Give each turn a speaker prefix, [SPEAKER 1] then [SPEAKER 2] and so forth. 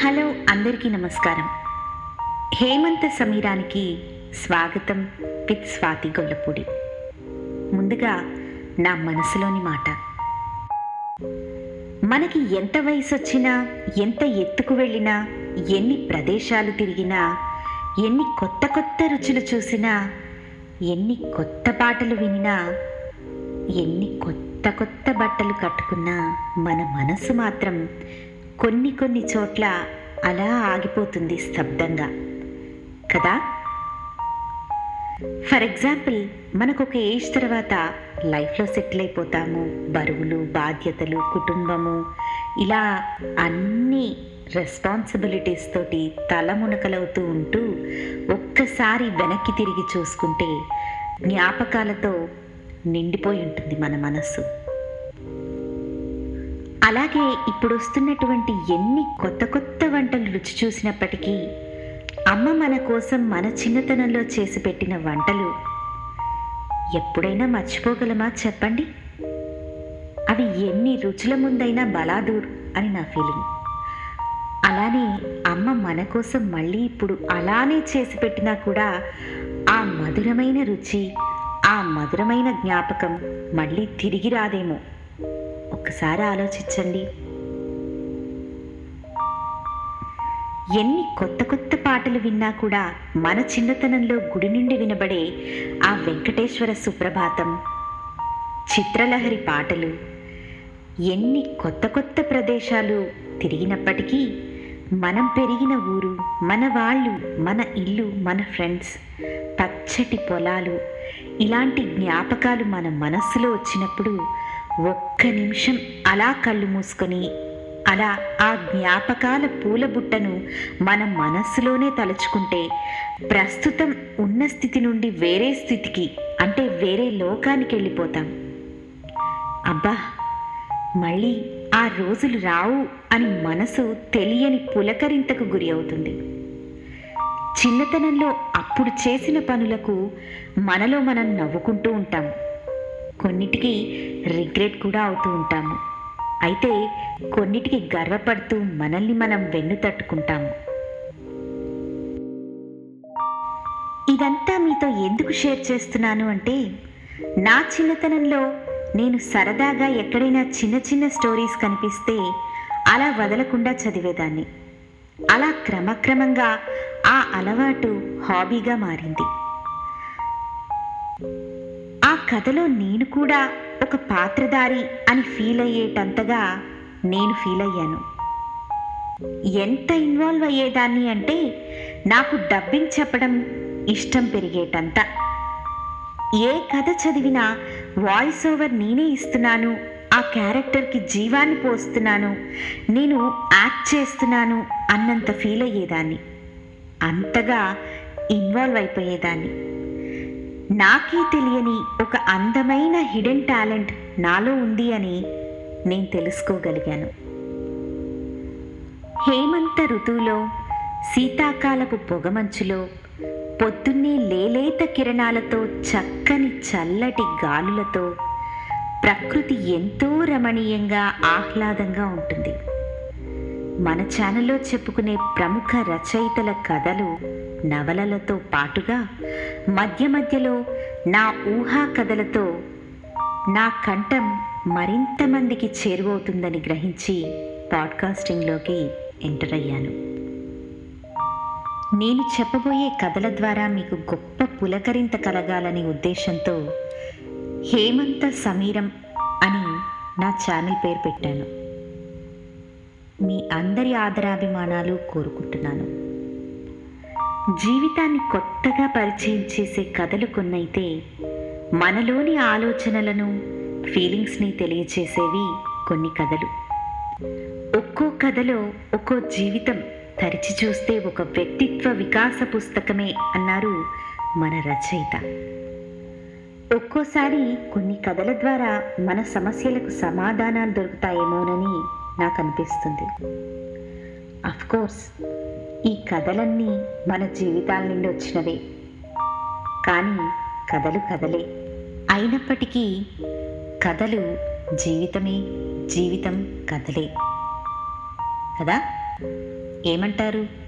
[SPEAKER 1] Hello అందరికీ నమస్కారం. హేమంత సమీరానికి స్వాగతం విత్ స్వాతి గొల్లపూడి. ముందుగా నా మనసులోని మాట. మనకి ఎంత వయసు వచ్చినా ఎంత ఎత్తుకు వెళ్ళినా ఎన్ని ప్రదేశాలు తిరిగినా ఎన్ని కొత్త కొత్త రుచులు చూసినా ఎన్ని కొత్త పాటలు వినినా ఎన్ని కొత్త కొత్త బట్టలు కట్టుకున్నా మన మనసు మాత్రం కొన్ని కొన్ని చోట్ల అలా ఆగిపోతుంది స్తబ్దంగా. కదా? ఫర్ ఎగ్జాంపుల్ మనకు ఒక ఏజ్ తర్వాత లైఫ్లో సెటిల్ అయిపోతాము. బరువులు బాధ్యతలు కుటుంబము. ఇలా అన్ని రెస్పాన్సిబిలిటీస్ తోటి తల మునకలవుతూ ఉంటూ ఒక్కసారి వెనక్కి తిరిగి చూసుకుంటే జ్ఞాపకాలతో నిండిపోయి ఉంటుంది మన మనస్సు. అలాగే ఇప్పుడు వస్తున్నటువంటి ఎన్ని కొత్త కొత్త వంటలు రుచి చూసినప్పటికీ అమ్మ మన కోసం మన చిన్నతనంలో చేసి పెట్టిన వంటలు ఎప్పుడైనా మర్చిపోగలమా చెప్పండి? అవి ఎన్ని రుచుల ముందైనా బలాదూర్ అని నా ఫీలింగ్. అలానే అమ్మ మన కోసం మళ్ళీ ఇప్పుడు అలానే చేసి పెట్టినా కూడా ఆ మధురమైన రుచి ఆ మధురమైన జ్ఞాపకం మళ్ళీ తిరిగి రాదేమో. ఒక్కసారి ఆలోచించండి. ఎన్ని కొత్త కొత్త పాటలు విన్నా కూడా మన చిన్నతనంలో గుడి నుండి వినబడే ఆ వెంకటేశ్వర సుప్రభాతం చిత్రలహరి పాటలు ఎన్ని కొత్త కొత్త ప్రదేశాలు తిరిగినప్పటికీ మనం పెరిగిన ఊరు మన వాళ్ళు మన ఇల్లు మన ఫ్రెండ్స్ పచ్చటి పొలాలు ఇలాంటి జ్ఞాపకాలు మన మనస్సులో వచ్చినప్పుడు ఒక్క నిమిషం అలా కళ్ళు మూసుకొని అలా ఆ జ్ఞాపకాల పూల బుట్టను మన మనస్సులోనే తలుచుకుంటే ప్రస్తుతం ఉన్న స్థితి నుండి వేరే స్థితికి అంటే వేరే లోకానికి వెళ్ళిపోతాం. అబ్బా! మళ్ళీ ఆ రోజులు రావు అని మనసు తెలియని పులకరింతకు గురి అవుతుంది. చిన్నతనంలో అప్పుడు చేసిన పనులకు మనలో మనం నవ్వుకుంటూ ఉంటాం. కొన్నిటికి రిగ్రెట్ కూడా అవుతూ ఉంటాము. అయితే కొన్నిటికి గర్వపడుతూ మనల్ని మనం వెన్ను తట్టుకుంటాము. ఇదంతా మీతో ఎందుకు షేర్ చేస్తున్నాను అంటే నా చిన్నతనంలో నేను సరదాగా ఎక్కడైనా చిన్న చిన్న స్టోరీస్ కనిపిస్తే అలా వదలకుండా చదివేదాన్ని. అలా క్రమక్రమంగా ఆ అలవాటు హాబీగా మారింది. కథలో నేను కూడా ఒక పాత్రధారి అని ఫీల్ అయ్యేటంతగా నేను ఫీల్ అయ్యాను. ఎంత ఇన్వాల్వ్ అయ్యేదాన్ని అంటే నాకు డబ్బింగ్ చెప్పడం ఇష్టం పెరిగేటంత. ఏ కథ చదివినా వాయిస్ ఓవర్ నేనే ఇస్తున్నాను ఆ క్యారెక్టర్కి జీవాన్ని పోస్తున్నాను నేను యాక్ట్ చేస్తున్నాను అన్నంత ఫీల్ అయ్యేదాన్ని. అంతగా ఇన్వాల్వ్ అయిపోయేదాన్ని. నాకే తెలియని ఒక అందమైన హిడెన్ టాలెంట్ నాలో ఉంది అని నేను తెలుసుకోగలిగాను. హేమంత ఋతువులో శీతాకాలపు పొగమంచులో పొద్దున్నే లేలేత కిరణాలతో చక్కని చల్లటి గాలులతో ప్రకృతి ఎంతో రమణీయంగా ఆహ్లాదంగా ఉంటుంది. మన ఛానల్లో చెప్పుకునే ప్రముఖ రచయితల కథలు నవలలతో పాటుగా మధ్య మధ్యలో నా ఊహా కథలతో నా కంఠం మరింత మందికి చేరువవుతుందని గ్రహించి పాడ్కాస్టింగ్లోకి ఎంటర్ అయ్యాను. నేను చెప్పబోయే కథల ద్వారా మీకు గొప్ప పులకరింత కలగాలనే ఉద్దేశంతో హేమంత సమీరం అని నా ఛానల్ పేరు పెట్టాను. మీ అందరి ఆదరాభిమానాలు కోరుకుంటున్నాను. జీవితాన్ని కొత్తగా పరిచయం చేసే కథలు కొన్నైతే మనలోని ఆలోచనలను ఫీలింగ్స్ని తెలియచేసేవి కొన్ని కథలు. ఒక్కో కథలో ఒక్కో జీవితం తరిచి చూస్తే ఒక వ్యక్తిత్వ వికాస పుస్తకమే అన్నారు మన రచయిత. ఒక్కోసారి కొన్ని కథల ద్వారా మన సమస్యలకు సమాధానాలు దొరుకుతాయేమోనని నాకు అనిపిస్తుంది అఫ్కోర్స్ ఈ కథలన్నీ మన జీవితాల నుండి వచ్చినవే. కానీ కథలు కథలే. అయినప్పటికీ కథలు జీవితమే జీవితం కథలే. కదా? ఏమంటారు?